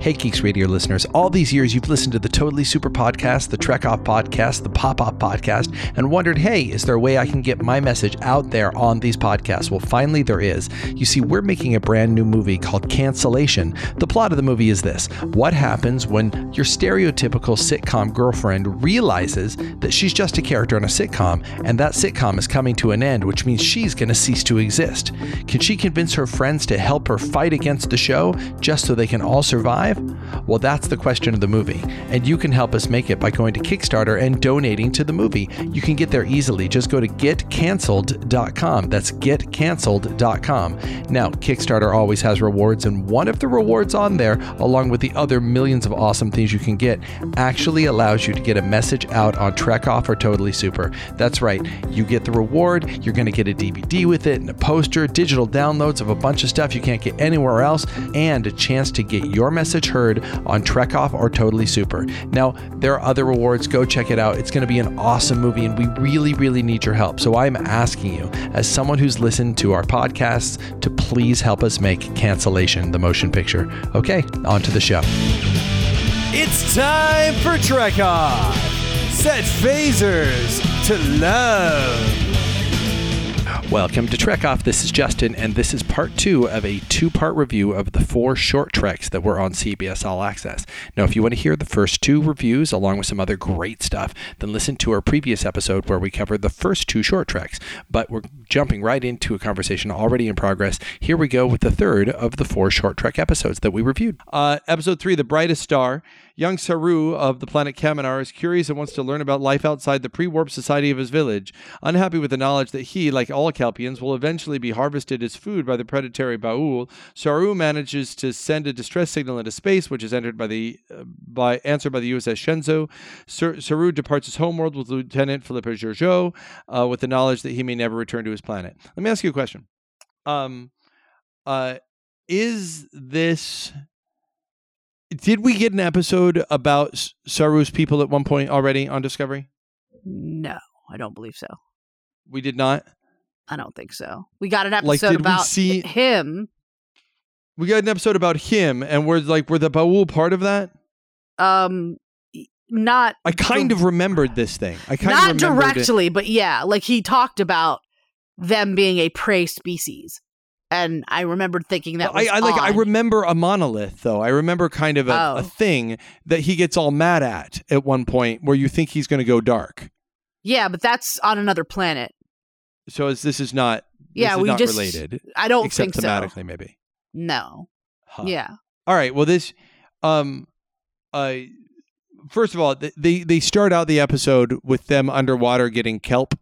Hey, Geeks Radio listeners, all these years you've listened to the Totally Super podcast, the Trek Off podcast, the Pop Off podcast, and wondered, hey, is there a way I can get my message out there on these podcasts? Well, finally there is. You see, we're making a brand new movie called Cancellation. The plot of the movie is this What happens when your stereotypical sitcom girlfriend realizes that she's just a character on a sitcom and that sitcom is coming to an end, which means she's going to cease to exist? Can she convince her friends to help her fight against the show just so they can all survive? Well, that's the question of the movie, and you can help us make it by going to Kickstarter and donating to the movie. You can get there easily. Just go to getcanceled.com. That's getcanceled.com. Now, Kickstarter always has rewards, and one of the rewards on there, along with the other millions of awesome things you can get, actually allows you to get a message out on Trek Off or Totally Super. That's right, you get the reward, you're going to get a DVD with it, and a poster, digital downloads of a bunch of stuff you can't get anywhere else, and a chance to get your message heard on Trek Off or Totally Super. Now, there are other rewards. Go check it out. It's going to be an awesome movie, and we really, really need your help. So I'm asking you, as someone who's listened to our podcasts, to please help us make Cancellation the motion picture. Okay, on to the show. It's time for Trek Off. Set phasers to love. Welcome to Trek Off. This is Justin, and this is part two of a two part review of the four short treks that were on CBS All Access. Now, if you want to hear the first two reviews along with some other great stuff, then listen to our previous episode where we covered the first two short treks. But we're jumping right into a conversation already in progress. Here we go with the third of the four short trek episodes that we reviewed. Uh, episode three, The Brightest Star. Young Saru of the planet Kaminar is curious and wants to learn about life outside the pre warp society of his village. Unhappy with the knowledge that he, like all Kelpians, will eventually be harvested as food by the predatory Baul, Saru manages to send a distress signal into space, which is entered by the uh, by answered by the USS Shenzhou. Sar- Saru departs his homeworld with Lieutenant Philippa Georgiou, uh, with the knowledge that he may never return to his planet. Let me ask you a question. Um, uh, is this did we get an episode about Saru's people at one point already on Discovery? No, I don't believe so. We did not. I don't think so. We got an Like, episode we about see- him. We got an episode about him, and we're like, were the Baul part of that? Um, not I kind of remembered this thing. I kind not of remembered it. directly, but yeah, like he talked about them being a prey species, and I remembered thinking that I, was I like. I remember a monolith, though. I remember kind of a, Oh. a thing that he gets all mad at at one point, where you think he's going to go dark. Yeah, but that's on another planet. So is, this is not. Yeah, is we not just- related, I don't except think so. thematically, maybe. No. Huh. Yeah. All right. Well, this, um, uh, first of all, they they start out the episode with them underwater getting kelp.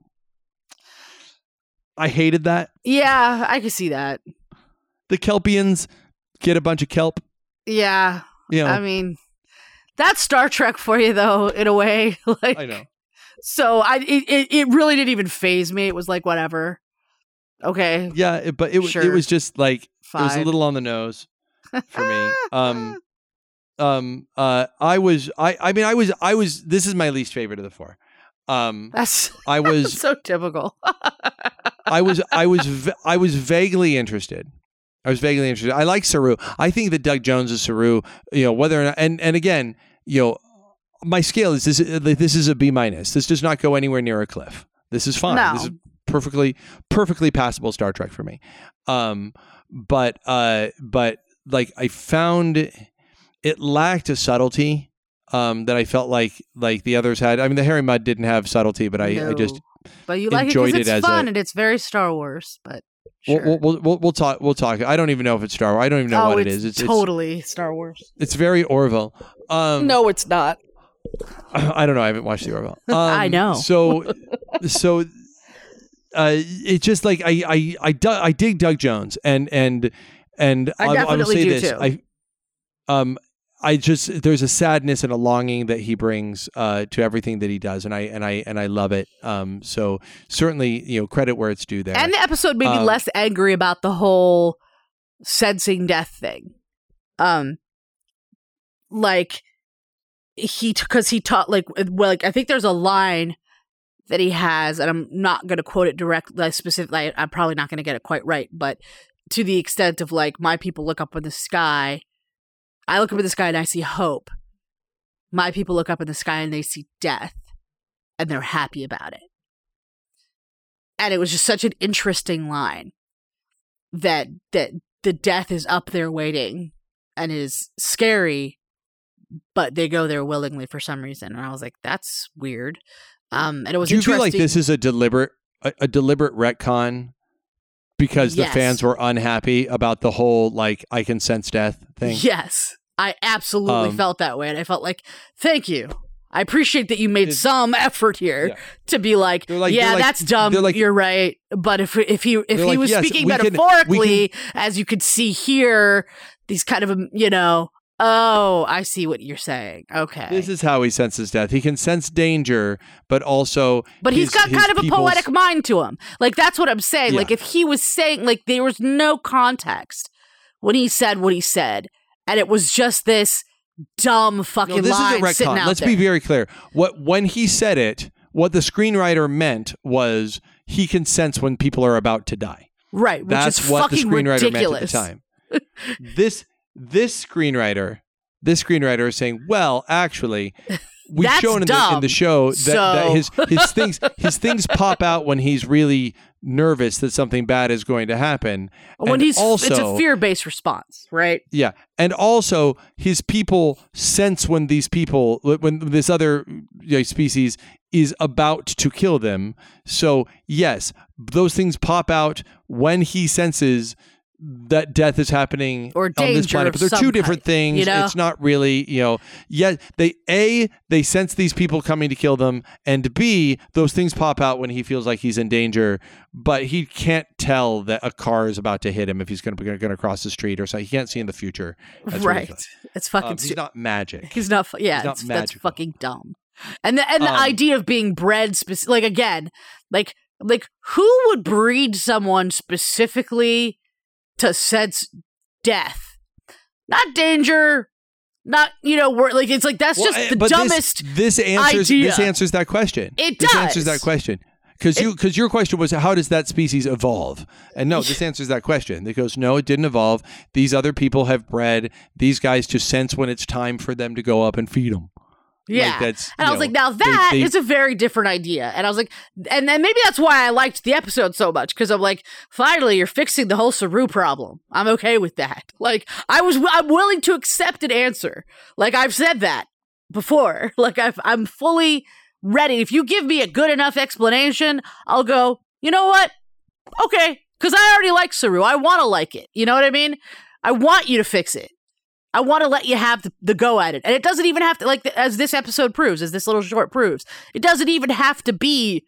I hated that. Yeah, I can see that. The Kelpians get a bunch of kelp. Yeah. You know, I mean, that's Star Trek for you, though, in a way. like, I know. So I, it, it, really didn't even phase me. It was like whatever. Okay, Yeah, it- but it was it was just like it was a little on the nose for me. Um, um, uh, I was I I mean I was I was this is my least favorite of the four. Um, that's I was so typical. I was I was I was vaguely interested. I was vaguely interested. I like Saru. I think that Doug Jones is Saru. You know whether or not, and and again, you know, my scale is this. This is a B minus. This does not go anywhere near a cliff. This is fine. No. This is perfectly perfectly passable Star Trek for me. Um, but uh, but like I found it lacked a subtlety. Um, that I felt like like the others had. I mean, the Harry Mudd didn't have subtlety, but I, I just No. But you like it enjoyed because it it's as fun a- and it's very Star Wars. But sure. We'll, we'll, we'll, we'll talk. We'll talk. I don't even know if it's Star Wars. I don't even know oh, what it's. It's, it's totally Star Wars. it's very Orville. Um, no, it's not. I don't know. I haven't watched the Orville. Um, I know. So, so, uh, it's just like I I I, du- I dig Doug Jones and and and I will definitely say do this. too. I um I just there's a sadness and a longing that he brings uh, to everything that he does, and I and I and I love it. Um, so certainly, you know, credit where it's due there. And the episode made me Um, less angry about the whole sensing death thing. Um, like he because he taught like well, like I think there's a line that he has, and I'm not going to quote it directly, like, specifically. I'm probably not going to get it quite right, but to the extent of like my people look up in the sky I look up in the sky and I see hope. My people look up in the sky and they see death and they're happy about it. And it was just such an interesting line that that the death is up there waiting and is scary, but they go there willingly for some reason. And I was like, that's weird. Um, and it was Do you feel like this is a deliberate a, a deliberate retcon because Yes. the fans were unhappy about the whole like I can sense death thing? Yes, I absolutely Um, felt that way, and I felt like, thank you. I appreciate that you made some effort here Yeah. to be like, like- yeah, they're like- that's dumb. like- You're right. But if if he if he was "Yes, speaking we can- metaphorically, as you could see here, these kind of um, you know, oh, I see what you're saying. Okay, This is how he senses death. He can sense danger, but also but he's his- got his kind of a people's- poetic mind to him. Like that's what I'm saying. Yeah. Like if he was saying like there was no context when he said what he said, and it was just this dumb fucking No, this line is a sitting retcon. out Let's there. be very clear. What when he said it, what the screenwriter meant was he can sense when people are about to die. right, which That's is what the screenwriter ridiculous. meant at the time. this this screenwriter, this screenwriter is saying, well, actually, we've That's shown in the, in the show that, that his his things his things pop out when he's really nervous that something bad is going to happen. When And he's also, it's a fear based response, right? yeah, and also his people sense when these people, when this other you know, species is about to kill them. So yes, those things pop out when he senses that death is happening Or on this planet. But they're two different kind, things. you know? It's not really, you know. Yet they a they sense these people coming to kill them, and b those things pop out when he feels like he's in danger. But he can't tell that a car is about to hit him if he's going to going to cross the street or something. He can't see in the future. That's right. It's fucking. Um, stu- he's not magic. He's not. Yeah, he's not it's, that's fucking dumb. And the and the Um, idea of being bred spec- like again, like like who would breed someone specifically to sense death, not danger, not you know, wor- like it's like that's Well, just the but this- dumbest. This, answers idea. this answers that question. It this does. answers that question. Because you because your question was how does that species evolve? And no, this answers that question. It goes no, it didn't evolve. These other people have bred these guys to sense when it's time for them to go up and feed them. Yeah, that's, and I was know, like, now they- that is they- a very different idea. And I was like, and then maybe that's why I liked the episode so much because I'm like, finally, you're fixing the whole Saru problem. I'm okay with that. Like, I was, I'm willing to accept an answer. Like I've said that before. Like I've, I'm fully ready. If you give me a good enough explanation, I'll go. You know what? Okay, because I already like Saru. I want to like it. You know what I mean? I want you to fix it. I want to let you have the, the go at it. And it doesn't even have to, like, as this episode proves, as this little short proves, it doesn't even have to be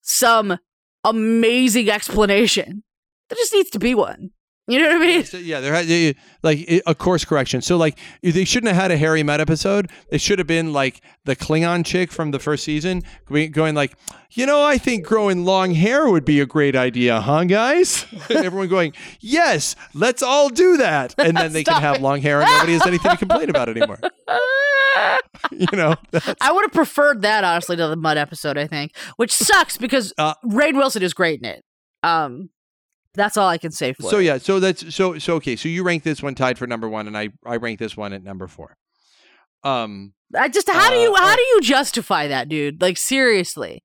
some amazing explanation. There just needs to be one. You know what I mean? Yeah, there had like a course correction. So like they shouldn't have had a Harry Mudd episode. It should have been like the Klingon chick from the first season going like, you know, I think growing long hair would be a great idea, huh, guys? And everyone going, yes, let's all do that, and then they can have long hair and nobody has anything to complain about anymore. You know, I would have preferred that, honestly, to the Mudd episode, I think, which sucks because Uh, Rainn Wilson is great in it. Um, that's all I can say for so it. yeah, so that's so so okay. So you rank this one tied for number one, and I I rank this one at number four. Um. I just how do Uh, you how uh, do you justify that, dude? Like seriously,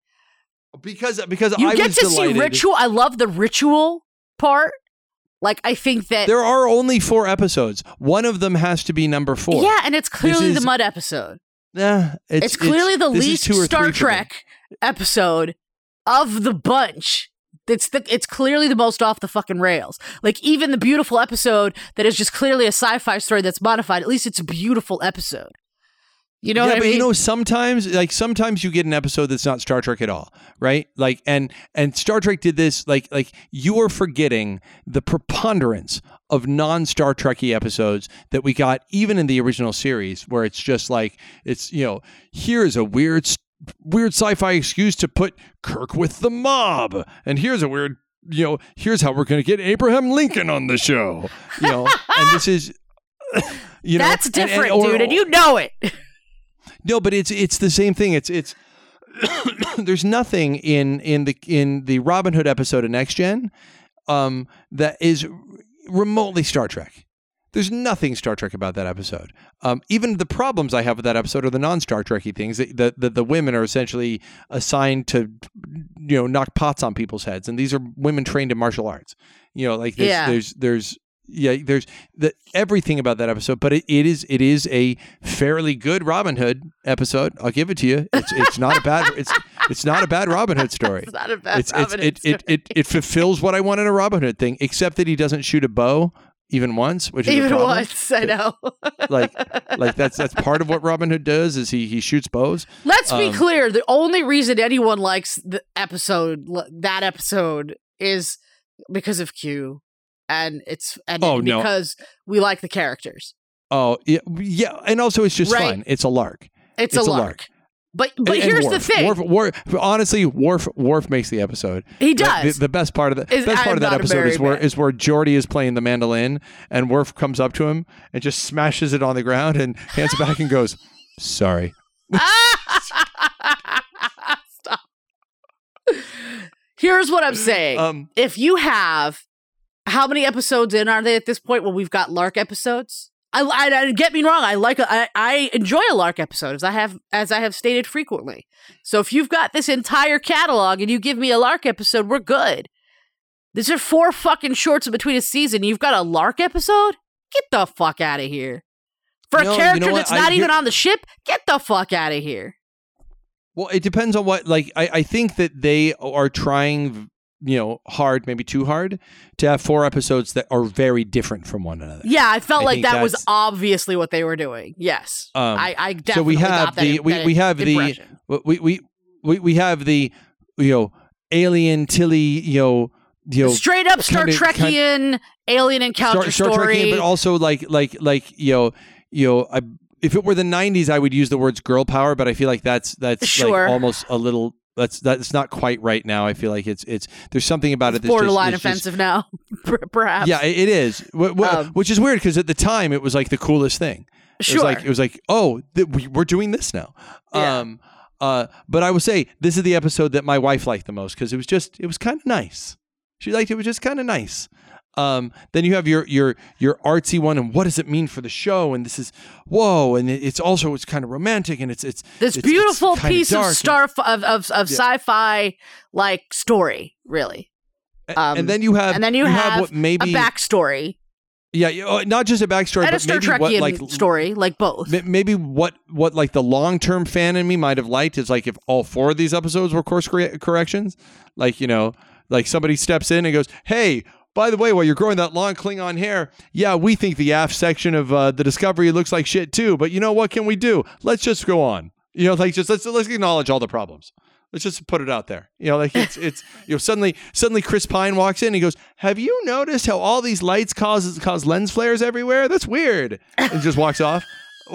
Because because you I get to see ritual. I love the ritual part. Like I think that There are only four episodes. One of them has to be number four. yeah, and it's clearly the Mudd episode. Nah, it's, It's, clearly the least Star three for me. Trek episode of the bunch. It's the it's clearly the most off the fucking rails. Like even the beautiful episode that is just clearly a sci-fi story that's modified. At least it's a beautiful episode. You know yeah, what I but mean? you know, sometimes like sometimes you get an episode that's not Star Trek at all, right? Like and and Star Trek did this like like you are forgetting the preponderance of non Star Trekky episodes that we got even in the original series, where it's just like it's you know here's a weird weird sci-fi excuse to put Kirk with the mob, and here's a weird you know here's how we're going to get Abraham Lincoln on the show, you know, and this is. You know, that's and- and- different, or- dude, and you know it. no, but it's it's the same thing. It's it's there's nothing in in the in the Robin Hood episode of Next Gen um, that is remotely Star Trek. There's nothing Star Trek about that episode. Um, even the problems I have with that episode are the non-Star Trekky things. The, the, the women are essentially assigned to, you know, knock pots on people's heads, and these are women trained in martial arts. You know, like there's Yeah. there's there's yeah there's the everything about that episode, but it, it is it is a fairly good Robin Hood episode. I'll give it to you. It's it's not a bad it's it's not a bad Robin Hood story. It's not a bad It's, it's Robin Hood it, it, story. it it fulfills what I want in a Robin Hood thing, except that he doesn't shoot a bow even once, which is even once. I know. Like like that's that's part of what Robin Hood does is he he shoots bows. Let's be Um, clear. The only reason anyone likes the episode, that episode, is because of Q, and it's and Oh, no. because we like the characters. Oh yeah, yeah, and also it's just Right. fun. It's a lark. It's, It's a a lark. lark. But but And- and here's the thing. Worf, Worf, honestly, Worf Worf makes the episode. he does. The, the best part of the Is- best part I'm of that episode is where man. is where Geordi is playing the mandolin and Worf comes up to him and just smashes it on the ground and hands it back and goes, "Sorry." Stop. Here's what I'm saying. Um, if you have how many episodes in are they at this point when we've got lark episodes I, I, I- get me wrong i like a, I, I enjoy a lark episode as i have as i have stated frequently so if you've got this entire catalog and you give me a lark episode we're good these are four fucking shorts in between a season you've got a lark episode get the fuck out of here for No, a you character know what? that's I not even on the ship get the fuck out of here Well, it depends on what. Like, I, I think that they are trying, you know, hard, maybe too hard, to have four episodes that are very different from one another. yeah i felt I like that was obviously what they were doing yes Um, I, I definitely so we have the- we- we have the- impression. we we we we have the you know alien Tilly, you know, you know. straight up Star kinda- Trekian alien encounter Star, Star story. Trekian, but also like like like you know you know I, if it were the '90s, I would use the words "girl power," but I feel like that's that's Sure. like almost a little. That's that's not quite right now. I feel like it's it's there's something about it that's borderline just, that's just- offensive now, perhaps. Yeah, it it is. Um, which is weird because at the time it was like the coolest thing. It sure. was like it was like, oh, th- we, we're doing this now. Yeah. Um, uh, but I would say this is the episode that my wife liked the most because it was just it was kind of nice. She liked it. It was just kind of nice. Um, then you have your your your artsy one, and what does it mean for the show? And this is whoa, and it's also it's kind of romantic, and it's it's this it's- beautiful it's piece of dark and- star of of, of Yeah. sci-fi like story, really. um, and then you have and then you have what maybe a backstory yeah, uh, not just a backstory, and a but Star maybe Trekian what like story, like both. Maybe what what like the long term fan in me might have liked is like if all four of these episodes were course corre- corrections, like you know, like somebody steps in and goes, "Hey, by the way, while you're growing that long Klingon hair, yeah, we think the aft section of uh, the Discovery looks like shit too, but you know what can we do? Let's just go on. You know, like just let's let's acknowledge all the problems." Let's just put it out there. You know, like it's it's you know suddenly suddenly Chris Pine walks in and he goes, "Have you noticed how all these lights cause cause lens flares everywhere? That's weird." And just walks off.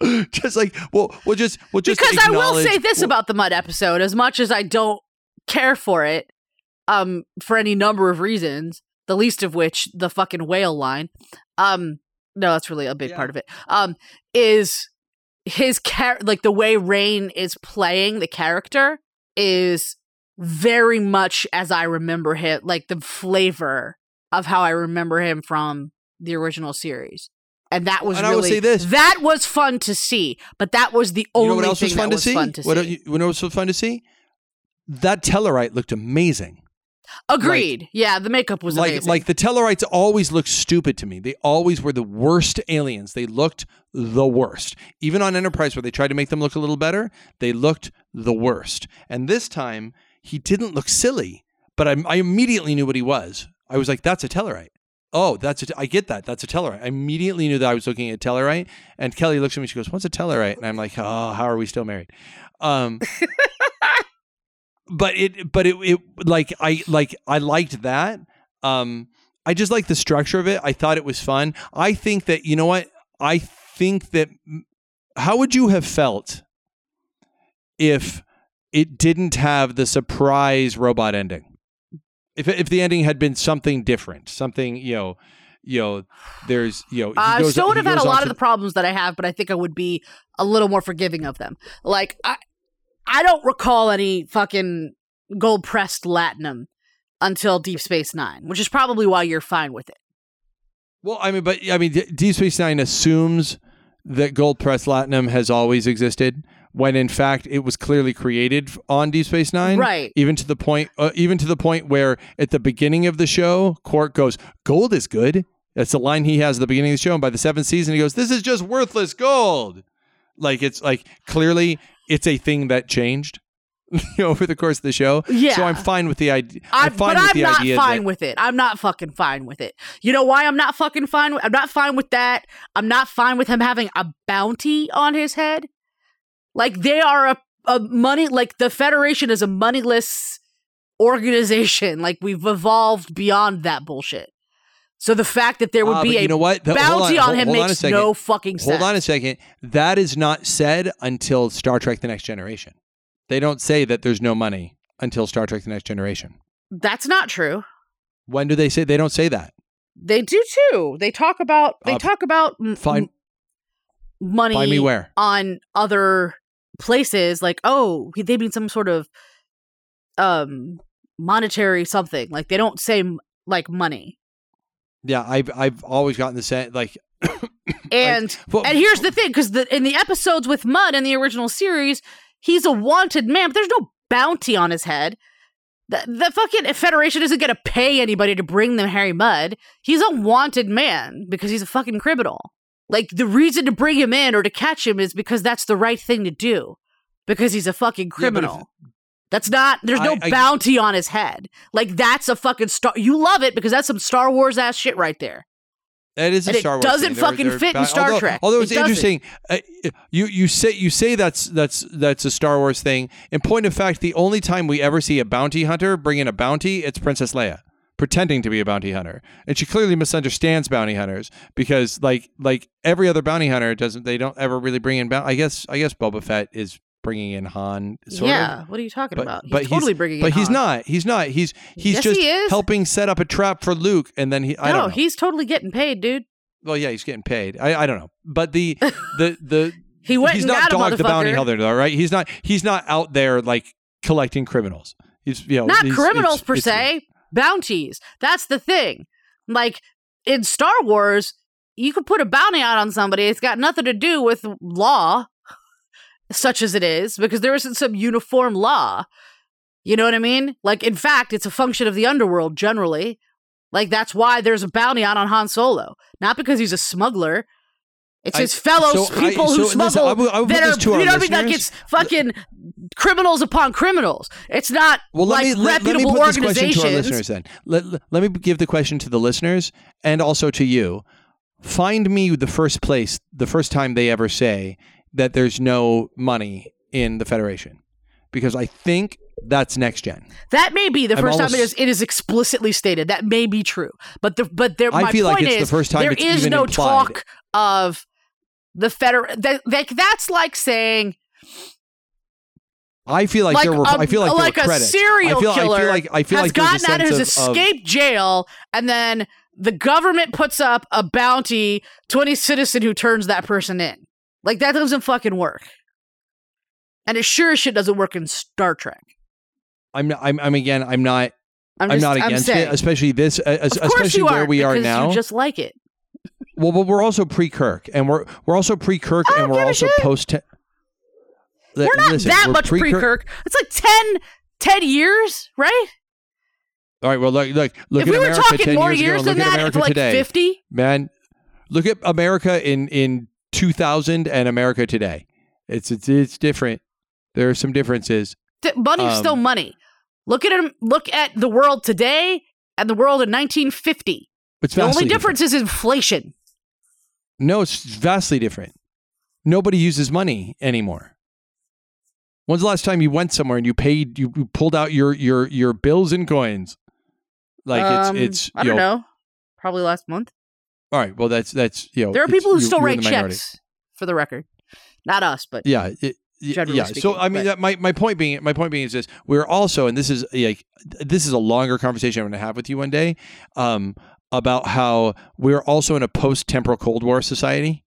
just like well we'll just we'll just because I will say this about the Mudd episode, as much as I don't care for it, um, for any number of reasons, the least of which the fucking whale line, um, no, that's really a big Yeah. part of it, um, is his char- like the way Rainn is playing the character is very much as I remember him, like the flavor of how I remember him from the original series. And that was And I will really say this. that was fun to see, but that was the you only know what else thing was fun that to was see? fun to what see. you, you know what's so fun to see? That Tellarite looked amazing. Agreed. yeah, the makeup was like amazing. like the Tellarites always looked stupid to me. They always were the worst aliens. They looked the worst. Even on Enterprise, where they tried to make them look a little better, they looked the worst. And this time, he didn't look silly, but I, I immediately knew what he was. I was like, "That's a Tellarite." Oh, that's a. I get that. That's a Tellarite. I immediately knew that I was looking at Tellarite. And Kelly looks at me. She goes, "What's a Tellarite?" And I'm like, "Oh, how are we still married?" Um, but it but it, it like i like i liked that. Um i just like the structure of it. I thought it was fun. I think that you know what? I think that how would you have felt if it didn't have the surprise robot ending? If if the ending had been something different something you know you know there's you know I still would have had a lot of the problems that I have, but I think I would be a little more forgiving of them. Like I, I don't recall any fucking gold pressed latinum until Deep Space Nine, which is probably why you're fine with it. Well, I mean, but I mean, Deep Space Nine assumes that gold pressed Latinum has always existed, when in fact it was clearly created on Deep Space Nine. Right. Even to the point, uh, even to the point where at the beginning of the show, Quark goes, "Gold is good." That's the line he has at the beginning of the show, and by the seventh season, he goes, "This is just worthless gold." Like it's like clearly it's a thing that changed over the course of the show. Yeah. So I'm fine with the idea. I'm fine but with I'm the not idea fine that with it. I'm not fucking fine with it. You know why I'm not fucking fine? With, I'm not fine with that. I'm not fine with him having a bounty on his head. Like they are a, a money. Like the Federation is a moneyless organization. Like we've evolved beyond that bullshit. So the fact that there would Ah, be a you know what? The- bounty on, on, him hold on a makes second. no fucking sense. Hold on a second. That is not said until Star Trek: The Next Generation. They don't say that there's no money until Star Trek: The Next Generation. That's not true. When do they say? They don't say that. They do too. They talk about they Uh, talk about m- Find money find me where. on other places like oh they mean some sort of um monetary something like they don't say like money Yeah, I've I've always gotten the sense like. and Well, and here's the thing because the in the episodes with Mudd in the original series he's a wanted man but there's no bounty on his head. The, the fucking federation isn't going to pay anybody to bring them harry mudd he's a wanted man because he's a fucking criminal. Like the reason to bring him in or to catch him is because that's the right thing to do because he's a fucking Yeah, criminal that's not there's no I- I- bounty on his head like that's a fucking star you love it because that's some star wars ass shit right there That is a And it Star Wars. doesn't thing. Fucking there- fit in Star although, Trek. Although it's doesn't. interesting, uh, you you say you say that's that's that's a Star Wars thing. In point of fact, the only time we ever see a bounty hunter bring in a bounty, it's Princess Leia pretending to be a bounty hunter, and she clearly misunderstands bounty hunters because like like every other bounty hunter doesn't they don't ever really bring in. Bounty. I guess I guess Boba Fett is bringing in Han. Sort yeah Of. what are you talking But- about he's but he's- bringing But in he's Han. not. He's not. He's he's Yes, just he helping set up a trap for Luke, and then he. I no don't know. he's totally getting paid dude Well, yeah, he's getting paid. I, I don't know, but the the the He went he's not dog the bounty hunter, though, right? He's not he's not out there like collecting criminals. He's you know not he's- criminals it's- per it's- se bounties that's the thing like in star wars you could put a bounty out on somebody it's got nothing to do with law such as it is because there isn't some uniform law you know what i mean like in fact it's a function of the underworld generally like that's why there's a bounty out on han solo not because he's a smuggler it's I- his fellow so I- people so who listen, smuggle I will- I will that are you know what I mean like listeners. it's fucking criminals upon criminals it's not Well, let like me let, let me reputable put this question to our listeners then. Let, let me give the question to the listeners and also to you. Find me the first place, the first time they ever say that there's no money in the Federation, because I think that's next gen. That may be the I'm first time it is, it is explicitly stated. That may be true, but the but there. I my feel like point it's the is, first time there it's is no implied. talk of the federal. That, that that's like saying I feel like, like there were. a, I feel like, like there were a serial I feel, killer I feel like I feel has like gotten out of his of, of- escape jail, and then the government puts up a bounty to any citizen who turns that person in. Like that doesn't fucking work, and it sure as shit doesn't work in Star Trek. I'm, not, I'm. I'm again. I'm not. I'm, I'm, not against saying. it, especially this. Uh, especially you where are, we are now. You just like it. Well, but we're also pre Kirk, and we're we're also pre Kirk, and we're also post. We're not that much pre-Kirk. It's like 10, 10 years, right? All right. Well, look, look, look if at we were America talking ten more years, years ago, than look at that, America it's like today, 50. man. Look at America in in 2000 and America today. It's it's it's different. There are some differences. Th- money's Um, still money. Look at him. Look at the world today and the world in 1950. It's The only difference is inflation. No, it's vastly different. Nobody uses money anymore. When's the last time you went somewhere and you paid you, you pulled out your your your bills and coins? Like Um, it's it's I don't know, know. Probably last month. All right, well that's that's you know There are people who you- still write checks, for the record. Not us, but Yeah, it, yeah. So I mean, that, my my point being my point being is this: we're also, and this is like this is a longer conversation I'm going to have with you one day, um, about how we're also in a post-temporal Cold War society.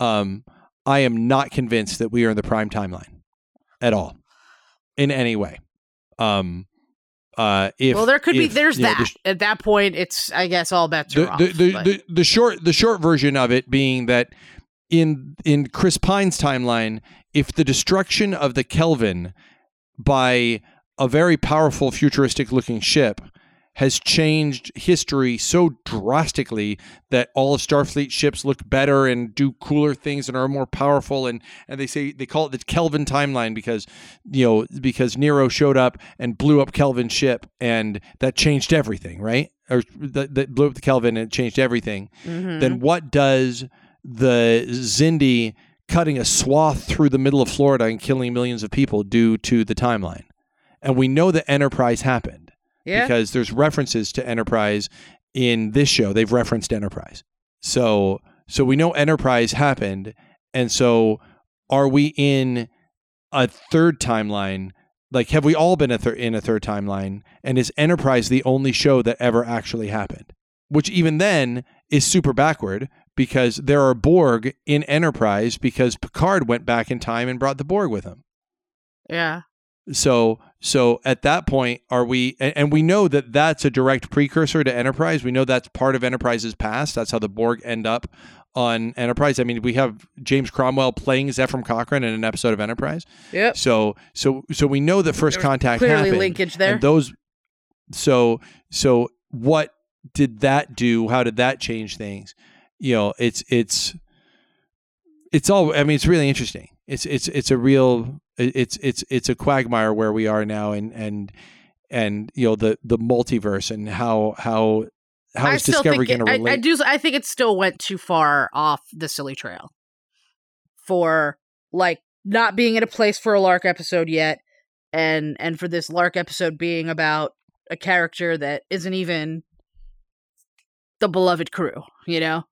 Um, I am not convinced that we are in the prime timeline at all, in any way. Um, uh, if well, there could be. There's you know, that. the- At that point, it's. I guess all bets are the, off. the, the, the, the short the short version of it being that in in Chris Pine's timeline, if the destruction of the Kelvin by a very powerful futuristic looking ship has changed history so drastically that all of Starfleet ships look better and do cooler things and are more powerful and and they say they call it the Kelvin timeline because you know because Nero showed up and blew up Kelvin's ship and that changed everything right or that, that blew up the Kelvin and it changed everything Mhm. then what does the Xindi cutting a swath through the middle of Florida and killing millions of people do to the timeline? And we know that Enterprise happened yeah. because there's references to Enterprise in this show. They've referenced Enterprise. So so we know Enterprise happened and so are we in a third timeline? Like have we all been a thir- in a third timeline and is Enterprise the only show that ever actually happened? Which even then is super backward because there are Borg in Enterprise because Picard went back in time and brought the Borg with him. yeah. So so at that point are we and, we know that that's a direct precursor to Enterprise. We know that's part of Enterprise's past. That's how the Borg end up on Enterprise. I mean, we have James Cromwell playing Zefram Cochrane in an episode of Enterprise. Yep. So so so we know that first contact Clearly happened. linkage there. And those so so what did that do? How did that change things? You know, it's it's it's all I mean, it's really interesting. It's it's it's a real it's it's it's a quagmire where we are now and and and you know the the multiverse and how how how I is Discovery going to I, relate? I do. I think it still went too far off the silly trail for like not being in a place for a Lark episode yet, and and for this Lark episode being about a character that isn't even the beloved crew. You know.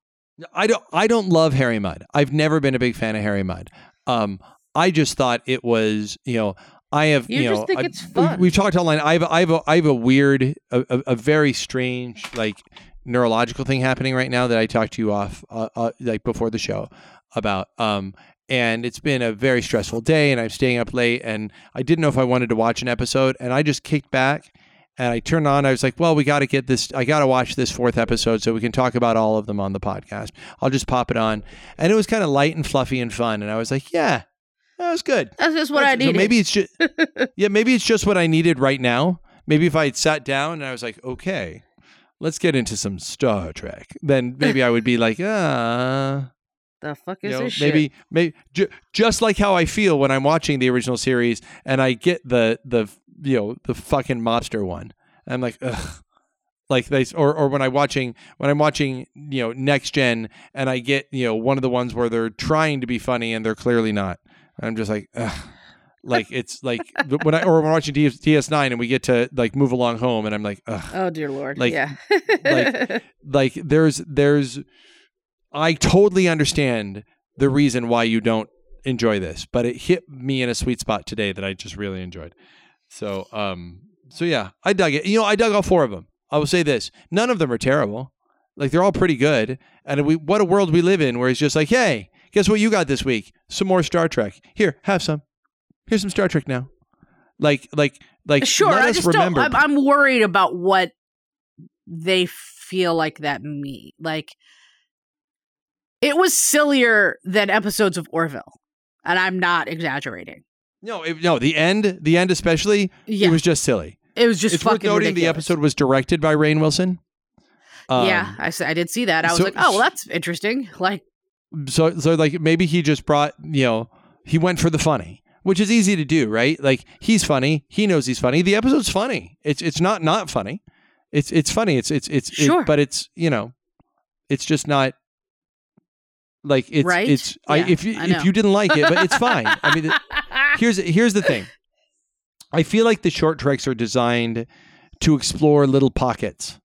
I don't I don't love Harry Mudd. I've never been a big fan of Harry Mudd. Um, I just thought it was you know I have You you, just know think I- it's fun. We, have talked online. I have I have a, I have a weird a, a, a very strange like neurological thing happening right now that I talked to you off uh, uh, like before the show about. Um, and it's been a very stressful day, and I'm staying up late, and I didn't know if I wanted to watch an episode, and I just kicked back and I turned on. I was like, well, we got to get this. I got to watch this fourth episode so we can talk about all of them on the podcast. I'll just pop it on, and it was kind of light and fluffy and fun. And I was like, yeah, that was good. That's just what I That's- so needed. maybe it's just yeah, maybe it's just what I needed right now. Maybe if I had sat down and I was like, okay, let's get into some Star Trek, then maybe I would be like, ah, the fuck you is know, this shit? maybe maybe ju- just like how I feel when I'm watching the original series and I get the the you know the fucking mobster one. I'm like, ugh. Like they, or or when I watching when I'm watching you know next gen and I get you know one of the ones where they're trying to be funny and they're clearly not. I'm just like, ugh. like it's like when I or when I'm watching DS, DS9 and we get to like move along home and I'm like, ugh Oh dear lord. like- yeah. like- like there's there's I totally understand the reason why you don't enjoy this, but it hit me in a sweet spot today that I just really enjoyed. So um so yeah, I dug it. You know, I dug all four of them. I will say this. None of them are terrible. Like they're all pretty good. And we what a world we live in where it's just like, "Hey, guess what you got this week? Some more Star Trek. Here, have some. Here's some Star Trek now." Like like like sure. let I us just remember don't. I'm, I'm worried about what they feel like that me Like it was sillier than episodes of Orville, and I'm not exaggerating. No, it, no, the end, the end especially, Yeah, it was just silly. It was just it's worth fucking noting the episode was directed by Rainn Wilson. Um, yeah, I did see that. I was so- like, oh, well, that's interesting. Like, So, so like maybe he just brought, you know, he went for the funny, which is easy to do, right? Like he's funny, he knows he's funny. The episode's funny. It's it's not not funny. It's it's funny. It's it's it's it- Sure. but it's you know, it's just not like it's Right? it's I, if you I if you didn't like it, but it's fine. I mean, here's here's the thing. I feel like the short treks are designed to explore little pockets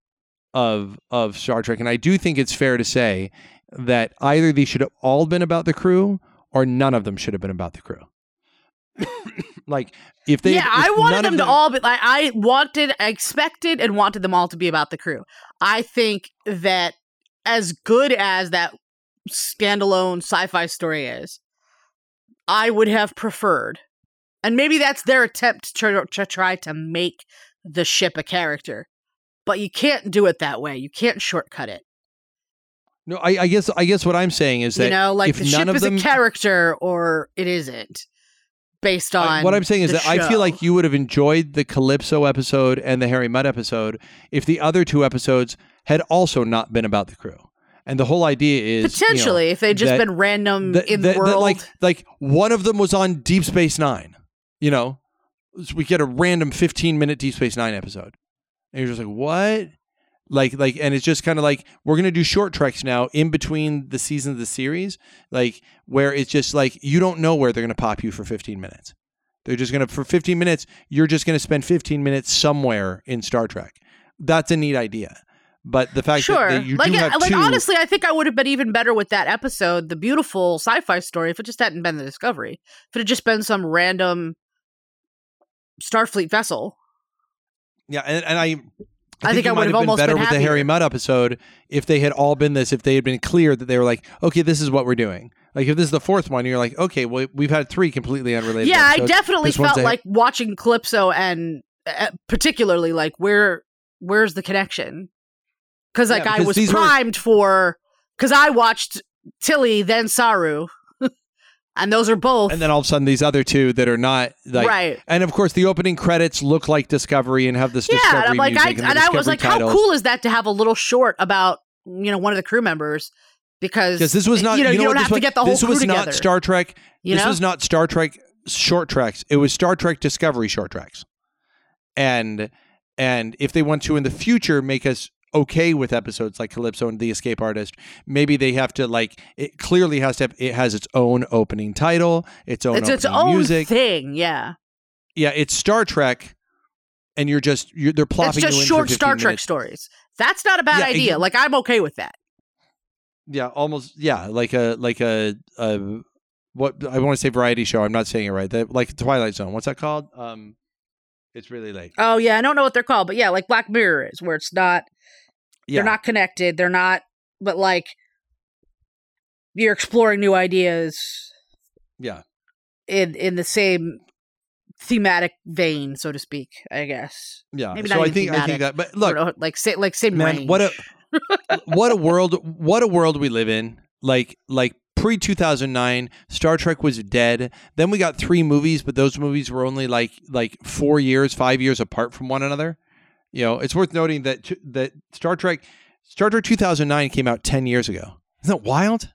of of Star Trek, and I do think it's fair to say that either these should have all been about the crew, or none of them should have been about the crew. like if they, yeah, if I wanted them to all be like I wanted, I expected, and wanted them all to be about the crew. I think that as good as that standalone sci-fi story is, I would have preferred, and maybe that's their attempt to, to try to make the ship a character. But you can't do it that way. You can't shortcut it. No, I, I guess I guess what I'm saying is that you know, like if the ship is them- a character or it isn't, based on I- what I'm saying is that I feel like you would have enjoyed the Calypso episode and the Harry Mudd episode if the other two episodes had also not been about the crew. And the whole idea is you know, potentially if they'd just that- been random that- in that- the world. like like one of them was on Deep Space Nine. You know, So we get a random 15 minute Deep Space Nine episode, and you're just like, what? Like like, and it's just kind of like we're gonna do short treks now in between the seasons of the series, like where it's just like you don't know where they're gonna pop you for 15 minutes. They're just gonna for 15 minutes. You're just gonna spend 15 minutes somewhere in Star Trek. That's a neat idea. But the fact sure, that, that you like do have like two, honestly, I think I would have been even better with that episode, the beautiful sci-fi story, if it just hadn't been the Discovery. If it had just been some random Starfleet vessel. Yeah, and, and I, I think it I would have been almost better been with the Harry happier. Mudd episode if they had all been this. If they had been clear that they were like, okay, this is what we're doing. Like if this is the fourth one, you're like, okay, well, we've had three completely unrelated. yeah, I definitely This felt like watching Calypso and uh, particularly like where where's the connection? Because Yeah, like I was these were- primed for because I watched Tilly then Saru, and those are both And then all of a sudden, these other two that are not like, right. and of course, the opening credits look like Discovery and have this Yeah, Discovery and I'm like, I, and, and I was like, titles. how cool is that to have a little short about you know one of the crew members because Because this was not, you know you, know don't have this to get the whole This crew was together. not Star Trek. you this know? was not Star Trek short treks. It was Star Trek Discovery short treks, And and if they want to in the future make us okay with episodes like Calypso and The Escape Artist, maybe they have to like it clearly has to have it has its own opening title, its own it's its own music. thing. Yeah, Yeah, it's Star Trek and you're just you're they're it's plopping just you in short for 15 Star Trek minutes. stories. That's not a bad Yeah, idea. ex- like I'm okay with that. Yeah, almost yeah, like a like a, a what I want to say variety show. I'm not saying it right. That like Twilight Zone. What's that called? Um it's really late. Oh yeah, I don't know what they're called, but yeah, like Black Mirror is where it's not Yeah. they're not connected. They're not, but like you're exploring new ideas yeah. in in the same thematic vein, so to speak. I guess. Yeah. Maybe so I think I think that but look, Or, uh, like say like same Man, range. what a- what a world what a world we live in. Like like pre 2009 Star Trek was dead. Then we got 3 movies, but those movies were only like like 4 years, 5 years apart from one another. You know, it's worth noting that that Star Trek Star Trek 2009 came out 10 years ago. Isn't that wild?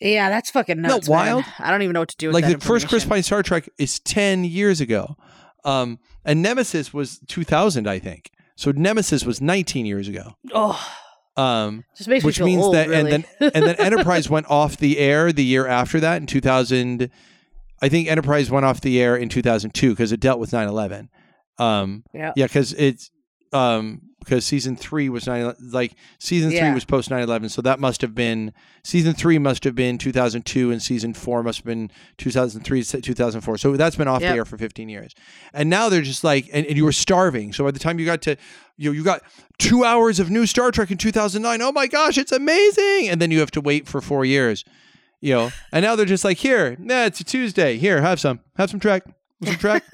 yeah, that's fucking Isn't that nuts. man. wild? I don't even know what to do. with like the first Chris. Pine Star Trek is 10 years ago. Um and Nemesis was 2000, I think. So Nemesis was 19 years ago. Oh, Um just makes which me means old, that really. and then and then Enterprise went off the air the year after that in 2000 I think Enterprise went off the air in 2002 because it dealt with 9/11. Um yeah. yeah cuz it's um because season 3 was 9 like season 3 Yeah. was post 9/11 so that must have been season 3 must have been 2002 and season 4 must have been 2003 to 2004 so that's been off Yep. the air for 15 years and now they're just like and, and you were starving so by the time you got to you know, you got two hours of new Star Trek in 2009. Oh my gosh, it's amazing! And then you have to wait for four years, you know. And now they're just like, here, nah, it's a Tuesday. Here, have some, have some Trek, have some Trek.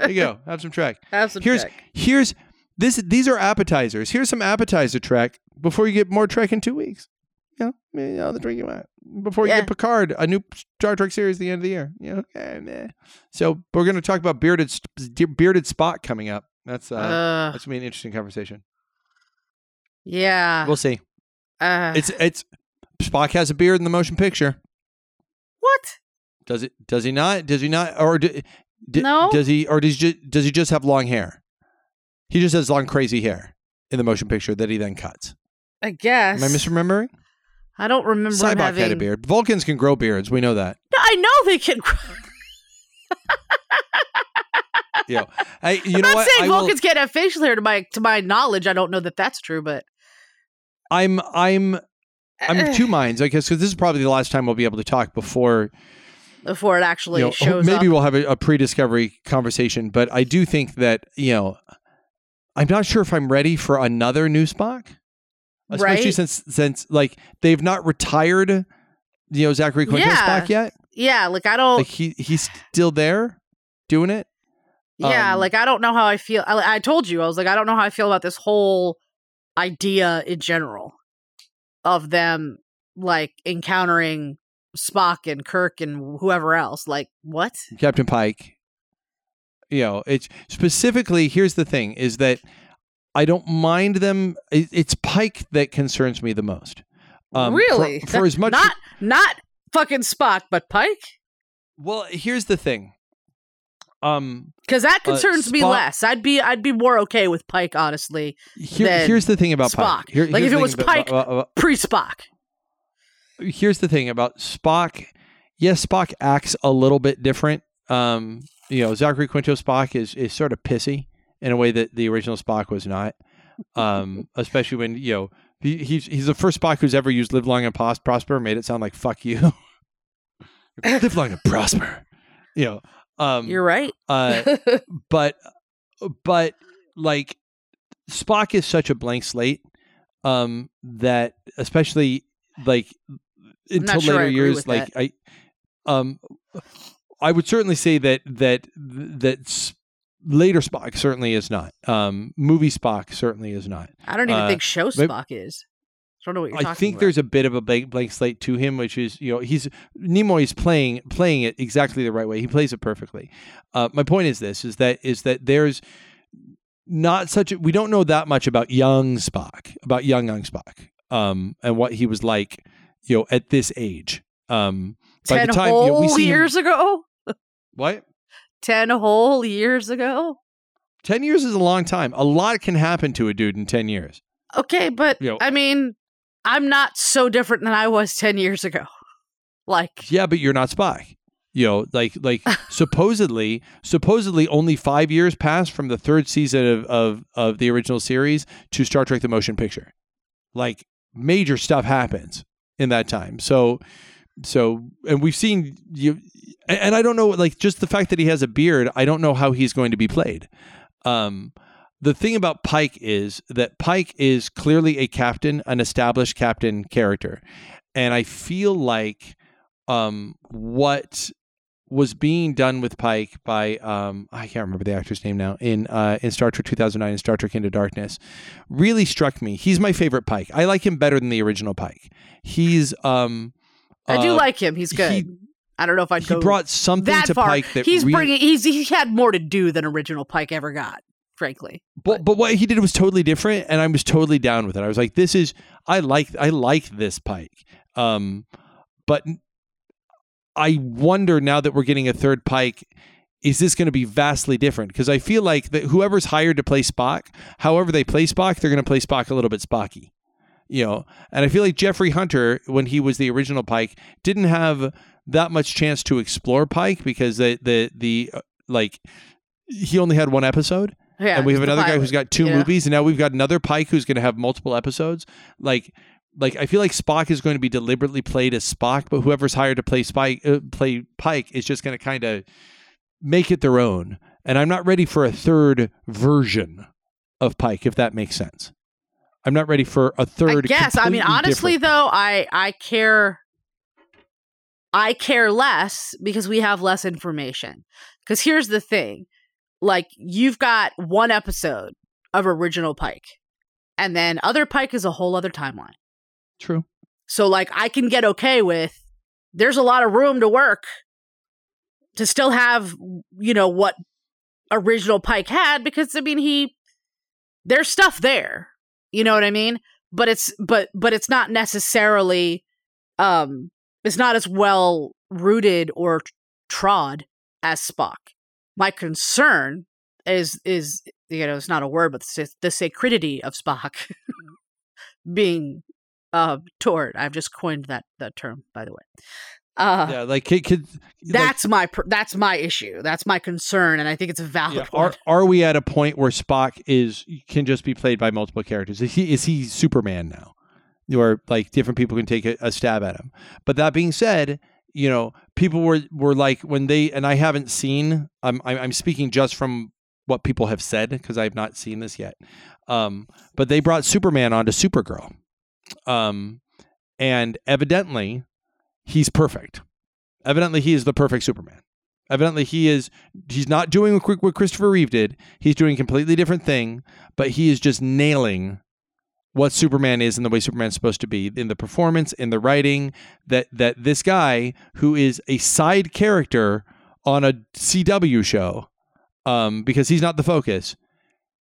there you go, have some Trek. Have some Here's here's this. These are appetizers. Here's some appetizer Trek before you get more Trek in two weeks. You know, you know the drink you want before you Yeah. get Picard, a new Star Trek series at the end of the year. You know, okay, meh. So we're going to talk about bearded bearded Spock coming up. That's uh, Uh, that's gonna be an interesting conversation. yeah. We'll see. uh, It's it's Spock has a beard in the motion picture. what? Does it? Does he not? Does he not? Or do, d- No. Does he? Or does he? Just, does he just have long hair? He just has long crazy hair in the motion picture that he then cuts. I guess. Am I misremembering? I don't remember Sybok having. had a beard. Vulcans can grow beards. We know that. I know they can. Yo, hey, you I'm know not what? saying I will- Vulcans can't have facial hair. To my to my knowledge, I don't know that that's true, but I'm I'm I'm two minds. I guess because this is probably the last time we'll be able to talk before before it actually you know, shows maybe up. we'll have a, a pre-discovery conversation, but I do think that you know, I'm not sure if I'm ready for another new Spock, especially Right? since since like they've not retired, you know, Zachary Quinto Yeah. Spock yet. Yeah, like I don't. Like he he's still there doing it. Yeah, Um, like I don't know how I feel. I, I told you I was like I don't know how I feel about this whole idea in general of them like encountering Spock and Kirk and whoever else. Like what? Captain Pike. You know, it's specifically here's the thing is that I don't mind them. It's Pike that concerns me the most. Um, really? For, as much not not fucking Spock, but Pike. well, here's the thing. Um, Because that Uh, concerns me less. I'd be I'd be more okay with Pike, honestly, here, here's the thing about Spock. Pike. Here- Like, if it was about- Pike- about- about- pre Spock. here's the thing about Spock. Yes, Spock acts a little bit different. Um, you know, Zachary Quinto Spock is is sort of pissy in a way that the original Spock was not. Um, especially when you know he, he's he's the first Spock who's ever used "live long and pos- prosper," made it sound like "fuck you." live long and prosper. You know. Um, You're right. uh, but but like Spock is such a blank slate um that especially like until sure later years like I um I would certainly say that that that later Spock certainly is not um movie Spock certainly is not I don't even uh, think show Spock is. I don't know what you're I think about. there's a bit of a blank, blank slate to him, which is you know he's Nimoy's playing playing it exactly the right way. He plays it perfectly. Uh, my point is this: is that is that there's not such a, we don't know that much about young Spock, about young young Spock, um, and what he was like, you know, at this age. Um, by the time whole you know, we see him- years ago. What Ten whole years ago. ten years is a long time. A lot can happen to a dude in ten years. Okay, but You know- I mean, I'm not so different than I was ten years ago. Like, Yeah, but you're not Spock. You know, like like supposedly supposedly only five years passed from the third season of, of of the original series to Star Trek the Motion Picture. Like major stuff happens in that time. So so and we've seen you and and I don't know like just the fact that he has a beard, I don't know how he's going to be played. Um the thing about Pike is that Pike is clearly a captain, an established captain character. And I feel like um, what was being done with Pike by um, I can't remember the actor's name now in uh, in Star Trek 2009 and Star Trek Into Darkness really struck me. He's my favorite Pike. I like him better than the original Pike. He's um, I do uh, like him. He's good. he- I don't know if I'd he brought something that to far. Pike that he's really, bringing. He's he had more to do than original Pike ever got. Frankly, but but what he did was totally different, and I was totally down with it. I was like, this is I like I like this Pike. Um, but I wonder now that we're getting a third Pike, is this going to be vastly different? Because I feel like that whoever's hired to play Spock, however they play Spock, they're going to play Spock a little bit Spocky. You know, and I feel like Jeffrey Hunter, when he was the original Pike, didn't have that much chance to explore Pike because the the the uh, like he only had one episode yeah. and we have the another guy who's got two know? movies, and now we've got another Pike who's going to have multiple episodes. Like, like I feel like Spock is going to be deliberately played as Spock, but whoever's hired to play Spike, uh, play Pike, is just going to kind of make it their own. And I'm not ready for a third version of Pike, if that makes sense. I'm not ready for a third. guess. I mean, honestly, different- though, I I care. I care less because we have less information. Because here's the thing, like you've got one episode of original Pike, and then other Pike is a whole other timeline. true. So like I can get okay with there's a lot of room to work to still have you know what original Pike had because I mean he there's stuff there. You know what I mean? But it's but but it's not necessarily um it's not as well rooted or trod as Spock. My concern is is you know it's not a word but the, sa- the sacredity of Spock being uh toward I've just coined that that term by the way. Uh yeah, like could, could like, that's my pr- that's my issue. That's my concern and I think it's a valid Yeah, are are we at a point where Spock is can just be played by multiple characters? Is he is he Superman now, or like different people can take a, a stab at him? But that being said, you know, people were were like when they and I haven't seen. I'm I'm I'm speaking just from what people have said because I have not seen this yet. Um, but they brought Superman onto Supergirl, um, and evidently he's perfect. Evidently, he is the perfect Superman. Evidently, he is he's not doing what Christopher Reeve did. He's doing a completely different thing, but he is just nailing what Superman is and the way Superman's supposed to be in the performance, in the writing. That that this guy who is a side character on a CW show, um, because he's not the focus,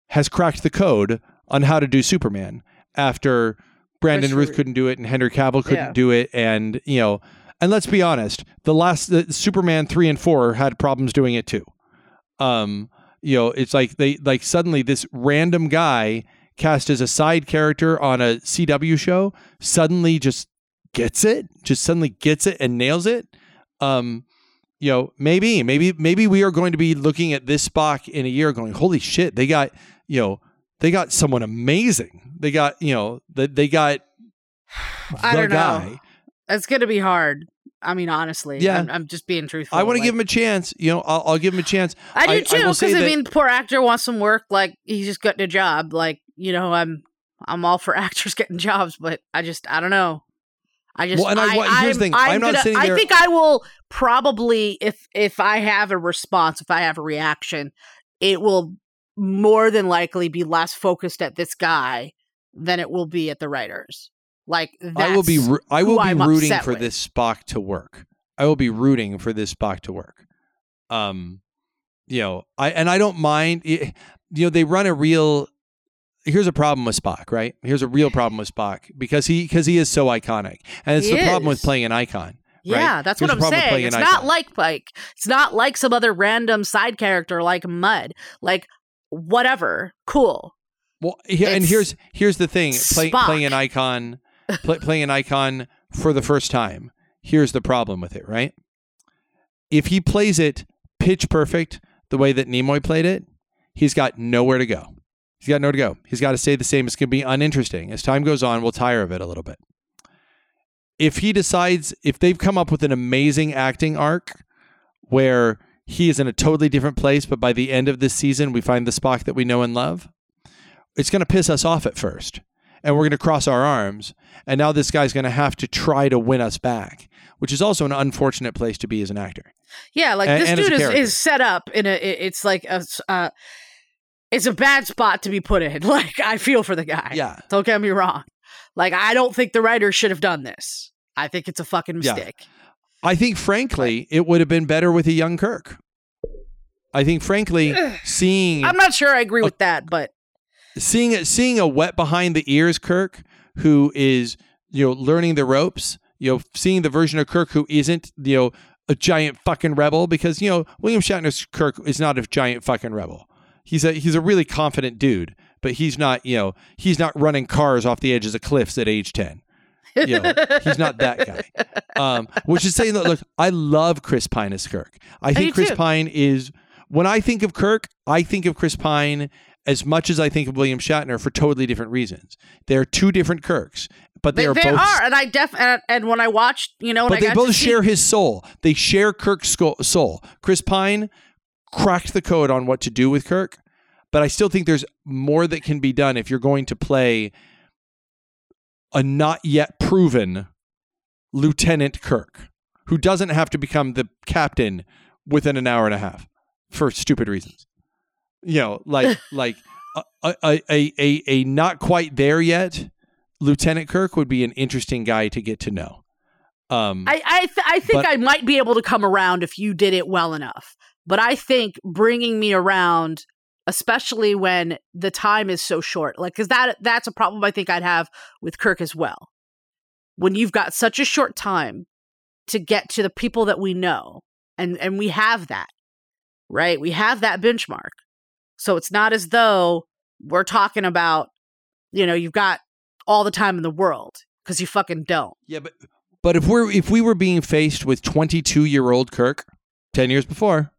has cracked the code on how to do Superman after Brandon Routh couldn't do it and Henry Cavill couldn't Yeah. do it, and you know. And let's be honest, the last the Superman three and four had problems doing it too. Um, you know, it's like they like suddenly this random guy cast as a side character on a CW show suddenly just gets it, just suddenly gets it and nails it. Um, you know, maybe, maybe, maybe we are going to be looking at this Spock in a year, going, "Holy shit, they got, you know, they got someone amazing. They got, you know, they, they got I don't know. It's gonna be hard. I mean, honestly, Yeah. I'm, I'm just being truthful. I want to like- give him a chance. You know, I'll, I'll give him a chance. I do I- I too, because I, that- mean, poor actor wants some work. Like he's just getting a job. Like you know, I'm I'm all for actors getting jobs, but I just I don't know. I just Well, and I- I, here's the thing, I'm not gonna- sitting I think I will probably if if I have a response, if I have a reaction, it will more than likely be less focused at this guy than it will be at the writers. Like I will be ru- I will be I'm rooting for with. this Spock to work. I will be rooting for this Spock to work. Um, you know, I and I don't mind. it- you know, they run a real. Here's a problem with Spock, right? Here's a real problem with Spock because he because he is so iconic, and it's He the problem with playing an icon. Yeah, that's Here's what I'm saying. It's not icon. like Pike. It's not like some other random side character like Mudd. Like whatever, cool. Well, here, and here's here's the thing: Play, playing an icon, play, playing an icon for the first time. Here's the problem with it, right? If he plays it pitch perfect the way that Nimoy played it, he's got nowhere to go. He's got nowhere to go. He's got to stay the same. It's going to be uninteresting. As time goes on, we'll tire of it a little bit. If he decides, if they've come up with an amazing acting arc where he is in a totally different place, but by the end of this season, we find the Spock that we know and love, it's going to piss us off at first. And we're going to cross our arms. And now this guy's going to have to try to win us back, which is also an unfortunate place to be as an actor. Yeah, like And- this and dude is, is set up in a. It's like a. Uh, it's a bad spot to be put in. Like I feel for the guy. Yeah. Don't get me wrong. Like I don't think the writer should have done this. I think it's a fucking mistake. Yeah. I think, frankly, it would have been better with a young Kirk. I think, frankly, seeing I'm not sure I agree Oh. with that, but seeing seeing a wet behind the ears Kirk who is you know learning the ropes, you know, seeing the version of Kirk who isn't you know a giant fucking rebel because you know William Shatner's Kirk is not a giant fucking rebel. He's a he's a really confident dude, but he's not you know he's not running cars off the edges of cliffs at age ten. You know, he's not that guy. Um, which is saying that look, I love Chris Pine as Kirk. I think Chris too. Pine is when I think of Kirk, I think of Chris Pine as much as I think of William Shatner for totally different reasons. They're two different Kirks, but they, they, are they both are. And I def and, and when I watched, you know, when but they both to see- share his soul. They share Kirk's soul. Chris Pine cracked the code on what to do with Kirk, but I still think there's more that can be done if you're going to play a not yet proven Lieutenant Kirk, who doesn't have to become the captain within an hour and a half for stupid reasons. You know, like like a, a, a, a, a not quite there yet Lieutenant Kirk would be an interesting guy to get to know. Um, I I, th- I think But- I might be able to come around if you did it well enough. But I think bringing me around, especially when the time is so short, like because that that's a problem I think I'd have with Kirk as well. When you've got such a short time to get to the people that we know, and and we have that, right? We have that benchmark, so it's not as though we're talking about, you know, you've got all the time in the world because you fucking don't. yeah, but but if we're if we were being faced with 22 year old Kirk, 10 years before,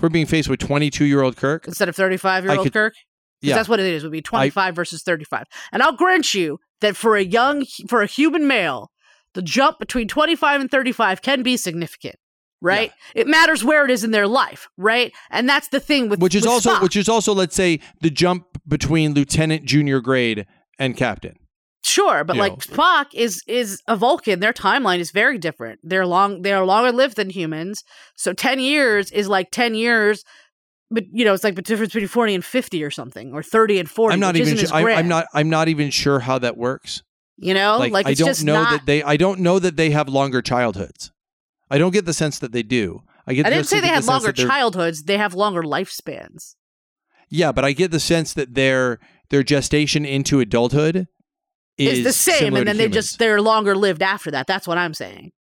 we're being faced with 22 year old Kirk, instead of 35 year old Kirk. Yeah, that's what it is. It would be 25 versus 35. And I'll grant you that for a young, for a human male, the jump between 25 and 35 can be significant, right? It matters where it is in their life, right? And that's the thing with which is with also Spock. which is also let's say the jump between lieutenant, junior grade, and captain. Sure, but You like know. Spock is is a Vulcan. Their timeline is very different. They're long. They are longer lived than humans. So ten years is like ten years, but you know it's like the difference between forty and fifty or something, or thirty and 40 I'm not even. isn't Sure, as I, I'm not. I'm not even sure how that works. You know, like, like, I don't know not, that they. I don't know that they have longer childhoods. I don't get the sense that they do. I get. I didn't say they the had sense longer childhoods. They have longer lifespans. Yeah, but I get the sense that their their gestation into adulthood is It's the same, and then they humans. just they're longer lived after that. That's what I'm saying.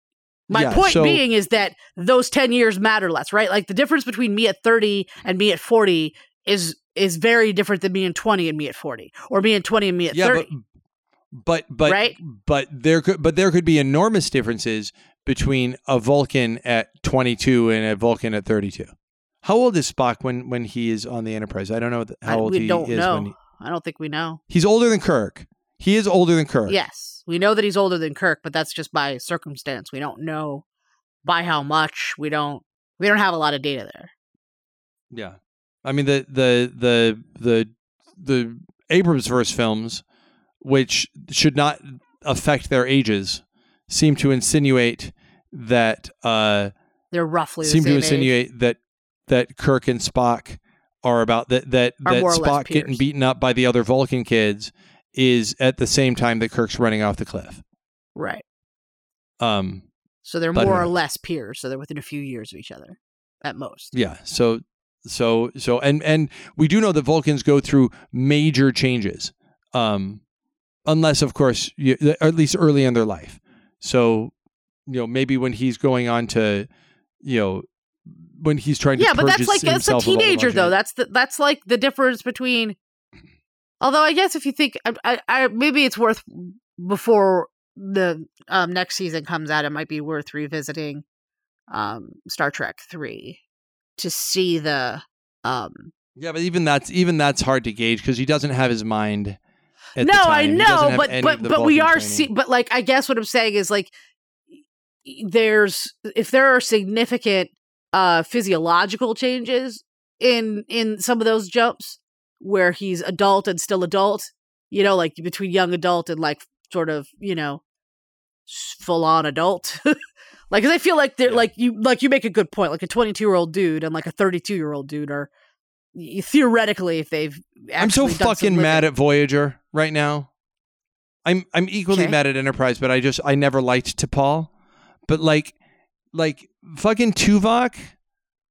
My Yeah, point so- being is that those ten years matter less, right? Like the difference between me at thirty and me at forty is is very different than me at twenty and me at forty, or me at twenty and me at yeah, thirty. but but but Right? but there could but there could be enormous differences between a Vulcan at 22 and a Vulcan at 32. How old is Spock when when he is on the Enterprise? I don't know how I- old we he don't is know. when he, I don't think we know. he's older than Kirk. He is older than Kirk. Yes, we know that he's older than Kirk, but that's just by circumstance. We don't know by how much. We don't. We don't have a lot of data there. Yeah. I mean the the the the the Abrams verse films, which should not affect their ages, seem to insinuate that uh They're roughly the seem to same age. insinuate that that Kirk and Spock are about that that Are that more or less Spock getting beaten up by the other Vulcan kids is at the same time that Kirk's running off the cliff. right? Um So they're more or less peers. So they're within a few years of each other, at most. yeah, so so so and and we do know that Vulcans go through major changes. Um unless of course you, at least early in their life. So you know maybe when he's going on to you know when he's trying to yeah, but that's like that's a himself of all the teenager though. That's the, that's like the difference between. Although I guess if you think, I, I, I maybe it's worth before the um, next season comes out, it might be worth revisiting um, Star Trek three to see the um. Yeah, but even that's even that's hard to gauge because he doesn't have his mind. At no, the time. I know, but but but we are see, but like I guess what I'm saying is like there's if there are significant uh physiological changes in in some of those jumps where he's adult and still adult, you know, like between young adult and like sort of, you know, full on adult. like cuz I feel like they're Yeah. like you like you make a good point like a 22-year-old dude and like a 32-year-old dude are y- theoretically if they've I'm so fucking mad at Voyager right now. I'm I'm equally Okay. mad at Enterprise, but I just I never liked T'Pol. But like like fucking Tuvok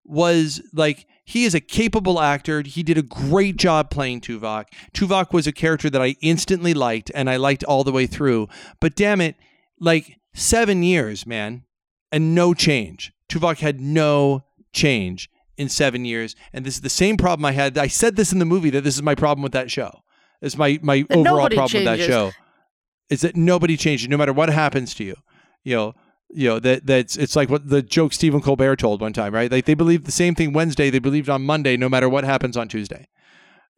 was like he is a capable actor. He did a great job playing Tuvok. Tuvok was a character that I instantly liked and I liked all the way through. But damn it, like 7 years, man, and no change. Tuvok had no change in 7 years, and this is the same problem I had. I said this in the movie that this is my problem with that show. It's my my That overall problem with that show. Is that nobody changes no matter what happens to you. You know, you know that that's it's like what the joke Stephen Colbert told one time, right? Like they believed the same thing Wednesday, they believed on Monday, no matter what happens on Tuesday.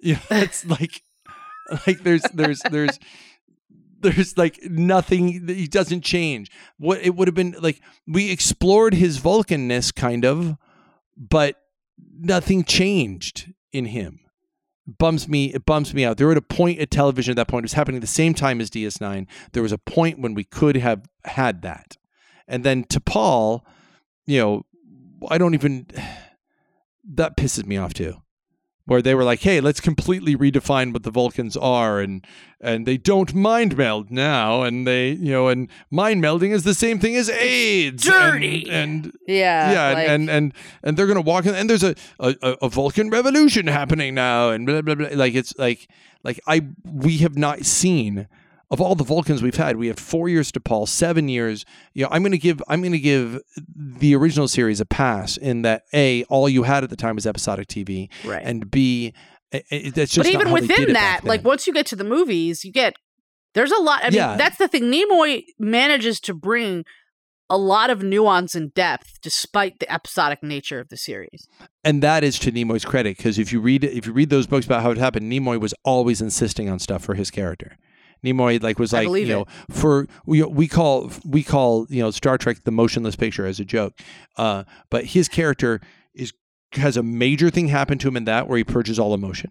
You know, it's like like there's there's there's there's like nothing that he doesn't change. What it would have been like we explored his Vulcanness kind of, but nothing changed in him. Bums me it bums me out. There were at a point at television at that point, it was happening at the same time as DS9. There was a point when we could have had that. And then T'Pol, you know, I don't even that pisses me off too. Where they were like, "Hey, let's completely redefine what the Vulcans are, and and they don't mind meld now, and they, you know, and mind melding is the same thing as AIDS, and- and Yeah. yeah, like- and, and and and they're gonna walk in, and there's a, a a Vulcan revolution happening now, and blah blah blah. Like it's like like I we have not seen of all the Vulcans we've had. We have four years T'Pol, seven years. You know, I'm gonna give I'm gonna give the original series a pass in that a all you had at the time was episodic TV, right. and b i- i- that's just but not even within that, like once you get to the movies, you get there's a lot. I mean, Yeah. that's the thing. Nimoy manages to bring a lot of nuance and depth despite the episodic nature of the series. and that is to Nimoy's credit because if you read if you read those books about how it happened, Nimoy was always insisting on stuff for his character. Nimoy like was like you know for we we call we call you know Star Trek the motionless picture as a joke, uh, but his character is has a major thing happen to him in that where he purges all emotion.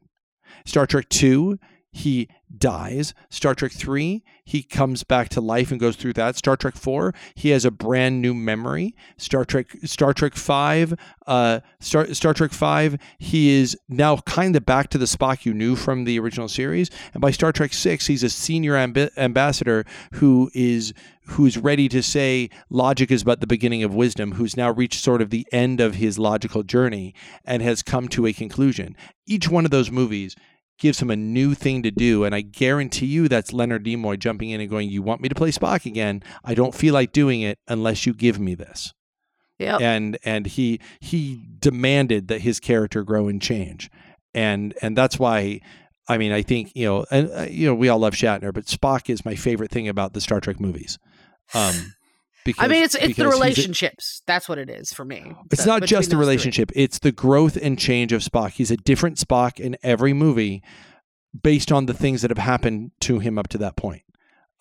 Star Trek two, he dies. Star Trek 3, he comes back to life and goes through that. Star Trek 4, he has a brand new memory. Star Trek Star Trek 5, uh Star Star Trek 5, he is now kind of back to the Spock you knew from the original series. And by Star Trek 6, he's a senior amb- ambassador who is who's ready to say logic is but the beginning of wisdom, who's now reached sort of the end of his logical journey and has come to a conclusion. Each one of those movies gives him a new thing to do. And I guarantee you that's Leonard Nimoy jumping in and going, You want me to play Spock again? I don't feel like doing it unless you give me this. Yep. And and he he demanded that his character grow and change. And and that's why I mean I think, you know, and uh, you know, we all love Shatner, but Spock is my favorite thing about the Star Trek movies. Um because, I mean, it's it's the he's a- relationships. That's what it is for me. it's So, not just the those three. relationship it's the growth and change of spock he's a different spock in every movie based on the things that have happened to him up to that point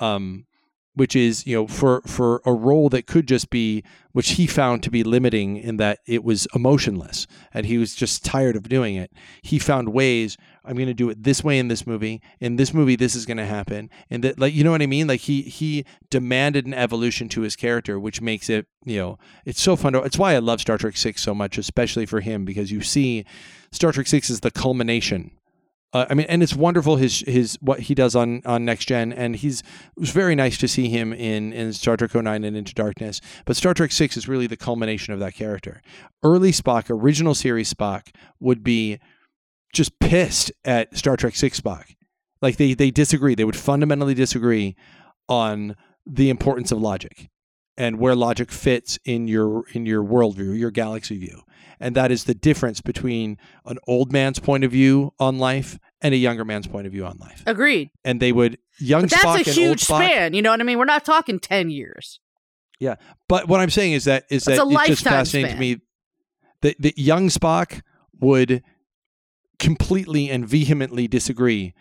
um which is you know for for a role that could just be which he found to be limiting in that it was emotionless and he was just tired of doing it. He found ways i'm going to do it this way in this movie in this movie this is going to happen and that like you know what i mean? Like he he demanded an evolution to his character which makes it you know it's so fun to, it's why i love star trek 6 so much especially for him because you see star trek 6 is the culmination uh, I mean, and it's wonderful his his what he does on on next gen, and he's it was very nice to see him in in Star Trek 09 and Into Darkness. But Star Trek Six is really the culmination of that character. Early Spock, original series Spock, would be just pissed at Star Trek Six Spock. Like they they disagree. They would fundamentally disagree on the importance of logic and where logic fits in your in your worldview, your galaxy view. And that is the difference between an old man's point of view on life and a younger man's point of view on life. Agreed. And they would young But that's Spock a huge span. You know what I mean? We're not talking ten years. Yeah, but what I'm saying is that is That's that it's just fascinating span. to me that that young Spock would completely and vehemently disagree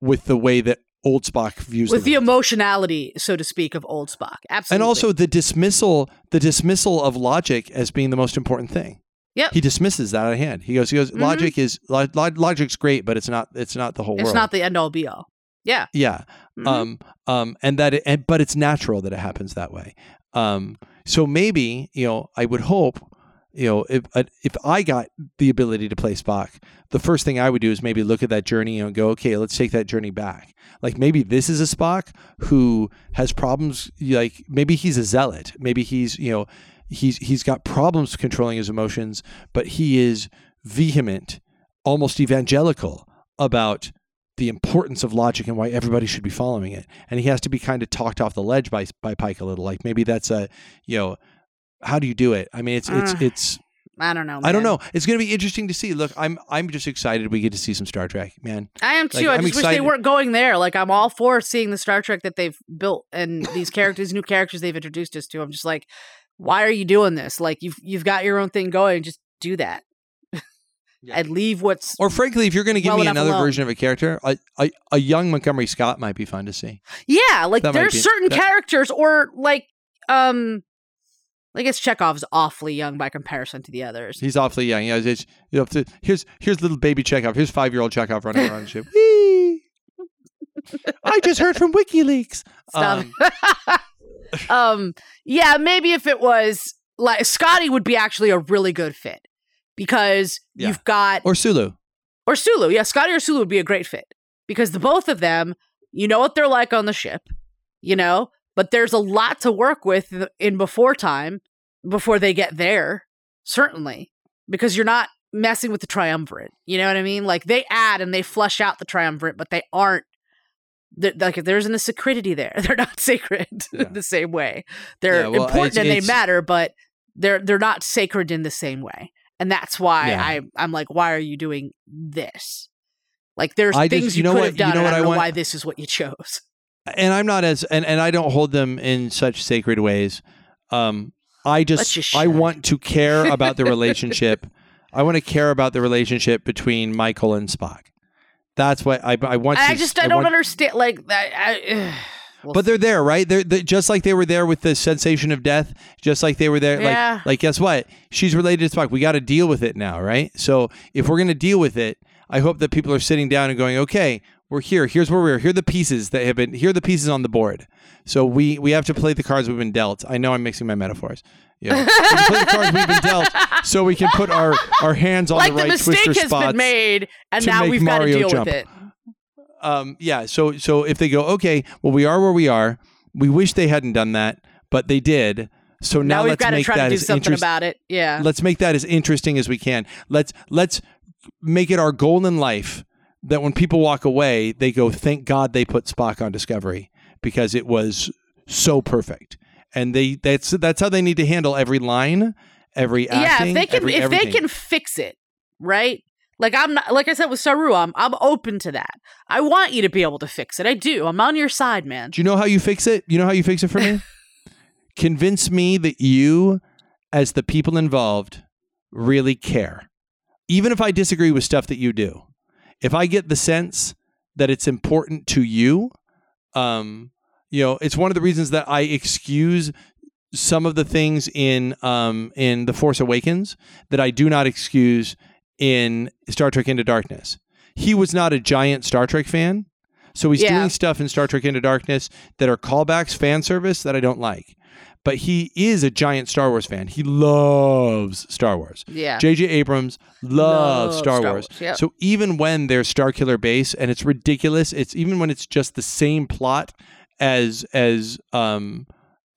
with the way that old Spock views With the world. emotionality, so to speak, of old Spock. Absolutely. and also the dismissal the dismissal of logic as being the most important thing. Yep. He dismisses that out of hand. He goes he goes Mhm. logic is lo- lo- logic's great but it's not it's not the whole world. it's world. not the end all be all. Yeah. Yeah. Mhm. Um, um, and that, it, and, but it's natural that it happens that way. Um, so maybe, you know, I would hope, you know, if, uh, if I got the ability to play Spock, the first thing I would do is maybe look at that journey and go, okay, let's take that journey back. Like maybe this is a Spock who has problems. Like maybe he's a zealot. Maybe he's, you know, he's, he's got problems controlling his emotions, but he is vehement, almost evangelical about the importance of logic and why everybody should be following it. And he has to be kind of talked off the ledge by by Pike a little. Like maybe that's a, you know, how do you do it? I mean, it's it's Uh, it's. I don't know. I don't know. It's going to be interesting to see. Look, I'm I'm just excited we get to see some Star Trek, man. I am too. Like, I I'm just wish they weren't going there. Like I'm all for seeing the Star Trek that they've built and these characters, new characters they've introduced us to. I'm just like, why are you doing this? Like you've you've got your own thing going. Just do that. Yeah. and leave what's Or frankly, if you're going to give Well me another alone. version of a character, a, a a young Montgomery Scott might be fun to see. yeah. Like That there's certain that- characters or like um. I guess Chekhov's awfully young by comparison to the others. He's awfully young. Yeah, it's, you know, to, here's here's little baby Chekhov. Here's five year old Chekhov running around the ship. Whee! I just heard from WikiLeaks. Stop. Um, um yeah maybe if it was like scotty would be actually a really good fit because Yeah. you've got or Sulu. or sulu yeah scotty or sulu would be a great fit because the both of them you know what they're like on the ship you know but there's a lot to work with in before time before they get there certainly because you're not messing with the triumvirate you know what i mean like they add and they flush out the triumvirate but they aren't like if there isn't a sacredity there they're not sacred Yeah. the same way they're Yeah, well, important it's- and they matter but they're they're not sacred in the same way and that's why Yeah. i i'm like why are you doing this like there's I just- things you you, know could what- have you done know and what i I don't know want- why this is what you chose and I'm not as and, and I don't hold them in such sacred ways. Um, I you just I want to care about the relationship. I want to care about the relationship between Michael and Spock. That's what I I want. To. I to, just i don't want- understand like that I, We'll But they're there, right? They're, they just like they were there with the sensation of death. Just like they were there. Yeah. Like like guess what? She's related to Spock. We got to deal with it now, right? So if we're gonna deal with it, I hope that people are sitting down and going, okay, we're here. Here's where we're. Here are the pieces that have been. Here are the pieces on the board. So we we have to play the cards we've been dealt. I know I'm mixing my metaphors. Yeah, we play the cards we've been dealt, so we can put our our hands on like the right mistake twister has spots. been made, and now we've got to deal jump. with it. um, yeah. So so if they go, okay, well we are where we are. We wish they hadn't done that, but they did. So now, Now, we've let's got to try that to do something interest- about it. Yeah. let's make that as interesting as we can. Let's let's make it our goal in life that when people walk away, they go, "Thank God they put Spock on Discovery because it was so perfect." And they that's that's how they need to handle every line, every yeah, acting, if they can, every if everything. they can fix it, right? Like I'm not, like I said with Saru, I'm I'm open to that. I want you to be able to fix it. I do. I'm on your side, man. Do you know how you fix it? You know how you fix it for me? Convince me that you, as the people involved, really care. Even if I disagree with stuff that you do, if I get the sense that it's important to you, um, you know, it's one of the reasons that I excuse some of the things in um, in the Force Awakens that I do not excuse in Star Trek Into Darkness. He was not a giant Star Trek fan, so he's Yeah. doing stuff in Star Trek Into Darkness that are callbacks, fan service that I don't like. But he is a giant Star Wars fan. He loves Star Wars. Yeah. J.J. Abrams loves Love Star, Star Wars. Wars, yep. So even when there's Starkiller Base and it's ridiculous, it's even when it's just the same plot as as um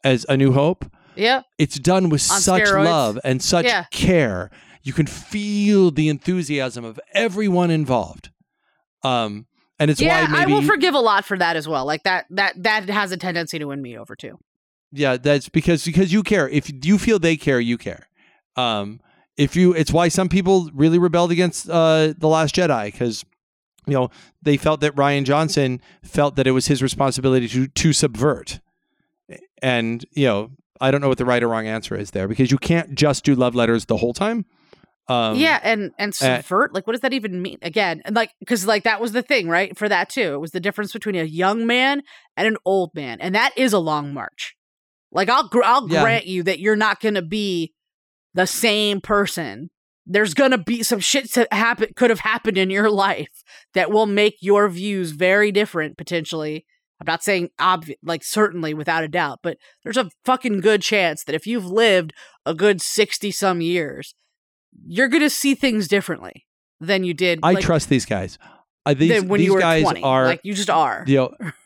as A New Hope, yeah. it's done with On such steroids. love and such Yeah. care. You can feel the enthusiasm of everyone involved. Um and it's yeah, why maybe I will forgive a lot for that as well. Like that that that has a tendency to win me over too. Yeah, that's because because you care. If you feel they care, you care. Um, if you, it's why some people really rebelled against uh, the Last Jedi because you know they felt that Rian Johnson felt that it was his responsibility to to subvert, and you know I don't know what the right or wrong answer is there because you can't just do love letters the whole time. Um, yeah, and and subvert. like, what does that even mean? Again, and like, because like that was the thing, right? For that too, it was the difference between a young man and an old man, and that is a long march. Like, I'll gr- I'll Yeah. grant you that you're not going to be the same person. There's gonna be some shit that happen could have happened in your life that will make your views very different potentially. I'm not saying obvious, like certainly without a doubt, but there's a fucking good chance that if you've lived a good sixty some years, you're gonna see things differently than you did. I like, trust these guys. Uh, these than when these you were guys 20. are like you just are. you know,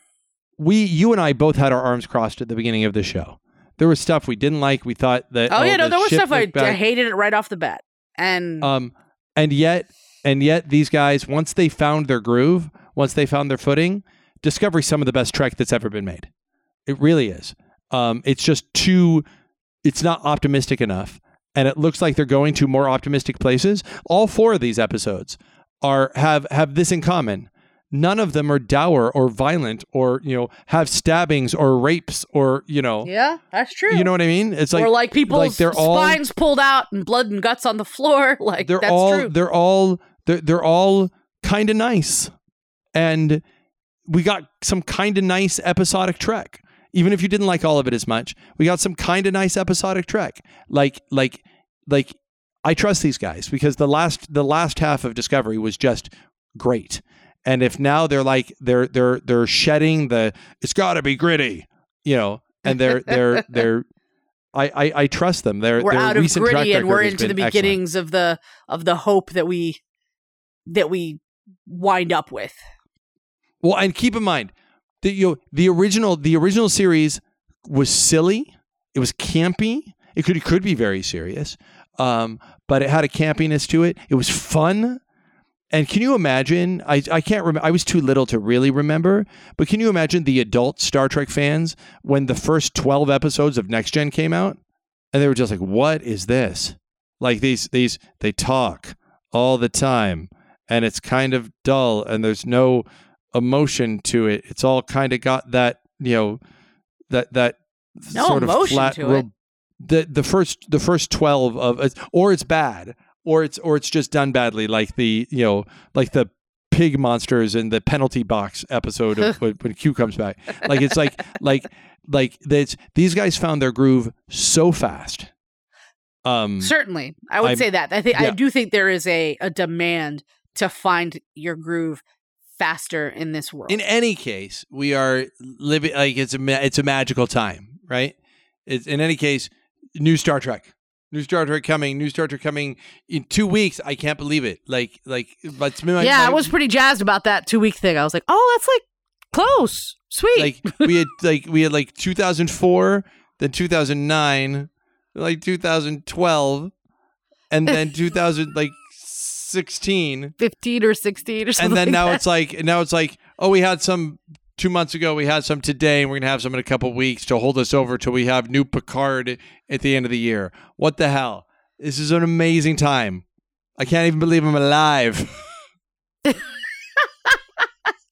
we, you and I both had our arms crossed at the beginning of the show. There was stuff we didn't like. We thought that. oh yeah, no, there was stuff I, I hated it right off the bat, and Um, and yet, and yet, these guys, once they found their groove, once they found their footing, Discovery some of the best Trek that's ever been made. It really is. Um, it's just too. It's not optimistic enough, and it looks like they're going to more optimistic places. All four of these episodes are have have this in common. None of them are dour or violent or you know have stabbings or rapes or you know yeah, that's true. you know what I mean. It's like or like people's like they're all- spines pulled out and blood and guts on the floor. Like they're that's all true. they're all they're, they're all kind of nice and we got some kind of nice episodic trek even if you didn't like all of it as much we got some kind of nice episodic trek like like like i trust these guys because the last the last half of discovery was just great and if now they're like they're they're they're shedding the it's got to be gritty you know and they're they're they're I, I, I trust them. They're, we're out of gritty and we're into the been excellent. beginnings of the of the hope that we that we wind up with. Well, and keep in mind that you know, the original the original series was silly. It was campy. It could it could be very serious, um, but it had a campiness to it. It was fun. And can you imagine? I, I can't remember. I was too little to really remember. But can you imagine the adult Star Trek fans when the first twelve episodes of Next Gen came out, and they were just like, "What is this?" Like these these they talk all the time, and it's kind of dull, and there's no emotion to it. It's all kind of got that you know that that No sort of flat. to it. the the first the first twelve of or it's bad or it's or it's just done badly, like the you know like the pig monsters in the penalty box episode of when, when Q comes back. Like it's like like like that's these guys found their groove so fast. Um, Certainly, I would I'm- say that. I think I do think there is a a demand to find your groove faster in this world. In any case, we are living like it's a it's a magical time, right? It's in any case, new Star Trek, new Star Trek coming, new Star Trek coming in two weeks. I can't believe it. Like like, but my, yeah, my- I was pretty jazzed about that two week thing. I was like, oh, that's like close, sweet. like we had like we had like 2004, then 2009, like 2012, and then 2000 like 16. 15 or 16 or something. and then like now that. it's like now it's like oh we had some two months ago we had some. Today and we're gonna have some in a couple weeks to hold us over till we have new picard at the end of the year. What the hell? This is an amazing time. I can't even believe i'm alive.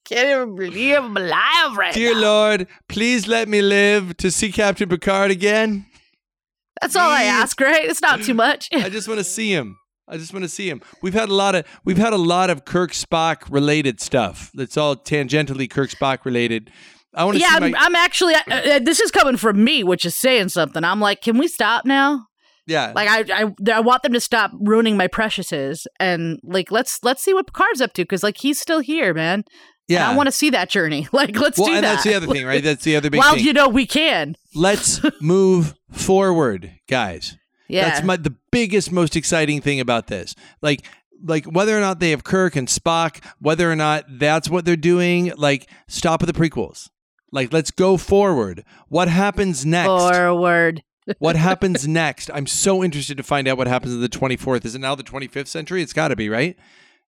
Can't even believe I'm alive right dear now. lord please let me live to see captain picard again. That's all I ask, right? It's not too much. i just want to see him I just want to see him. We've had a lot of we've had a lot of Kirk Spock related stuff. That's all tangentially Kirk Spock related. I want to yeah, see I'm, my I'm actually. Uh, uh, this is coming from me, which is saying something. I'm like, can we stop now? yeah. Like, I, I, I want them to stop ruining my preciouses, and like, let's let's see what Picard's up to, because like he's still here, man. And yeah. I want to see that journey. Like, let's well, do and that. that's the other thing, right? That's the other big well, thing. you know, we can. Let's move forward, guys. Yeah. That's my the biggest, most exciting thing about this. Like, like whether or not they have Kirk and Spock, whether or not that's what they're doing. Like, stop at the prequels. Like, let's go forward. What happens next? Forward. what happens next? I'm so interested to find out what happens in the 24th. Is it now the 25th century? It's got to be right.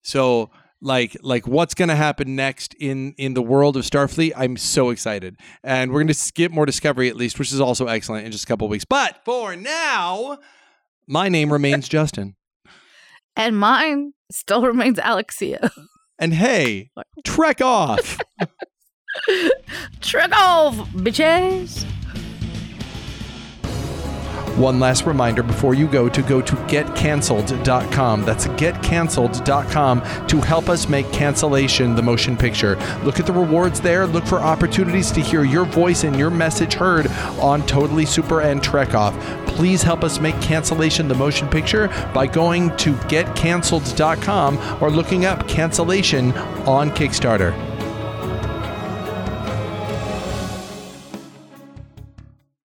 So, like, like what's going to happen next in in the world of Starfleet? I'm so excited, and we're going to skip more Discovery at least, which is also excellent in just a couple of weeks. But for now, my name remains Justin, And mine still remains Alexia. and hey, trek off. trek off, bitches. One last reminder before you go to go to getcancelled.com. That's getcancelled.com to help us make cancellation the motion picture. Look at the rewards there. Look for opportunities to hear your voice and your message heard on Totally Super and Trek Off. Please help us make cancellation the motion picture by going to getcancelled.com or looking up cancellation on Kickstarter.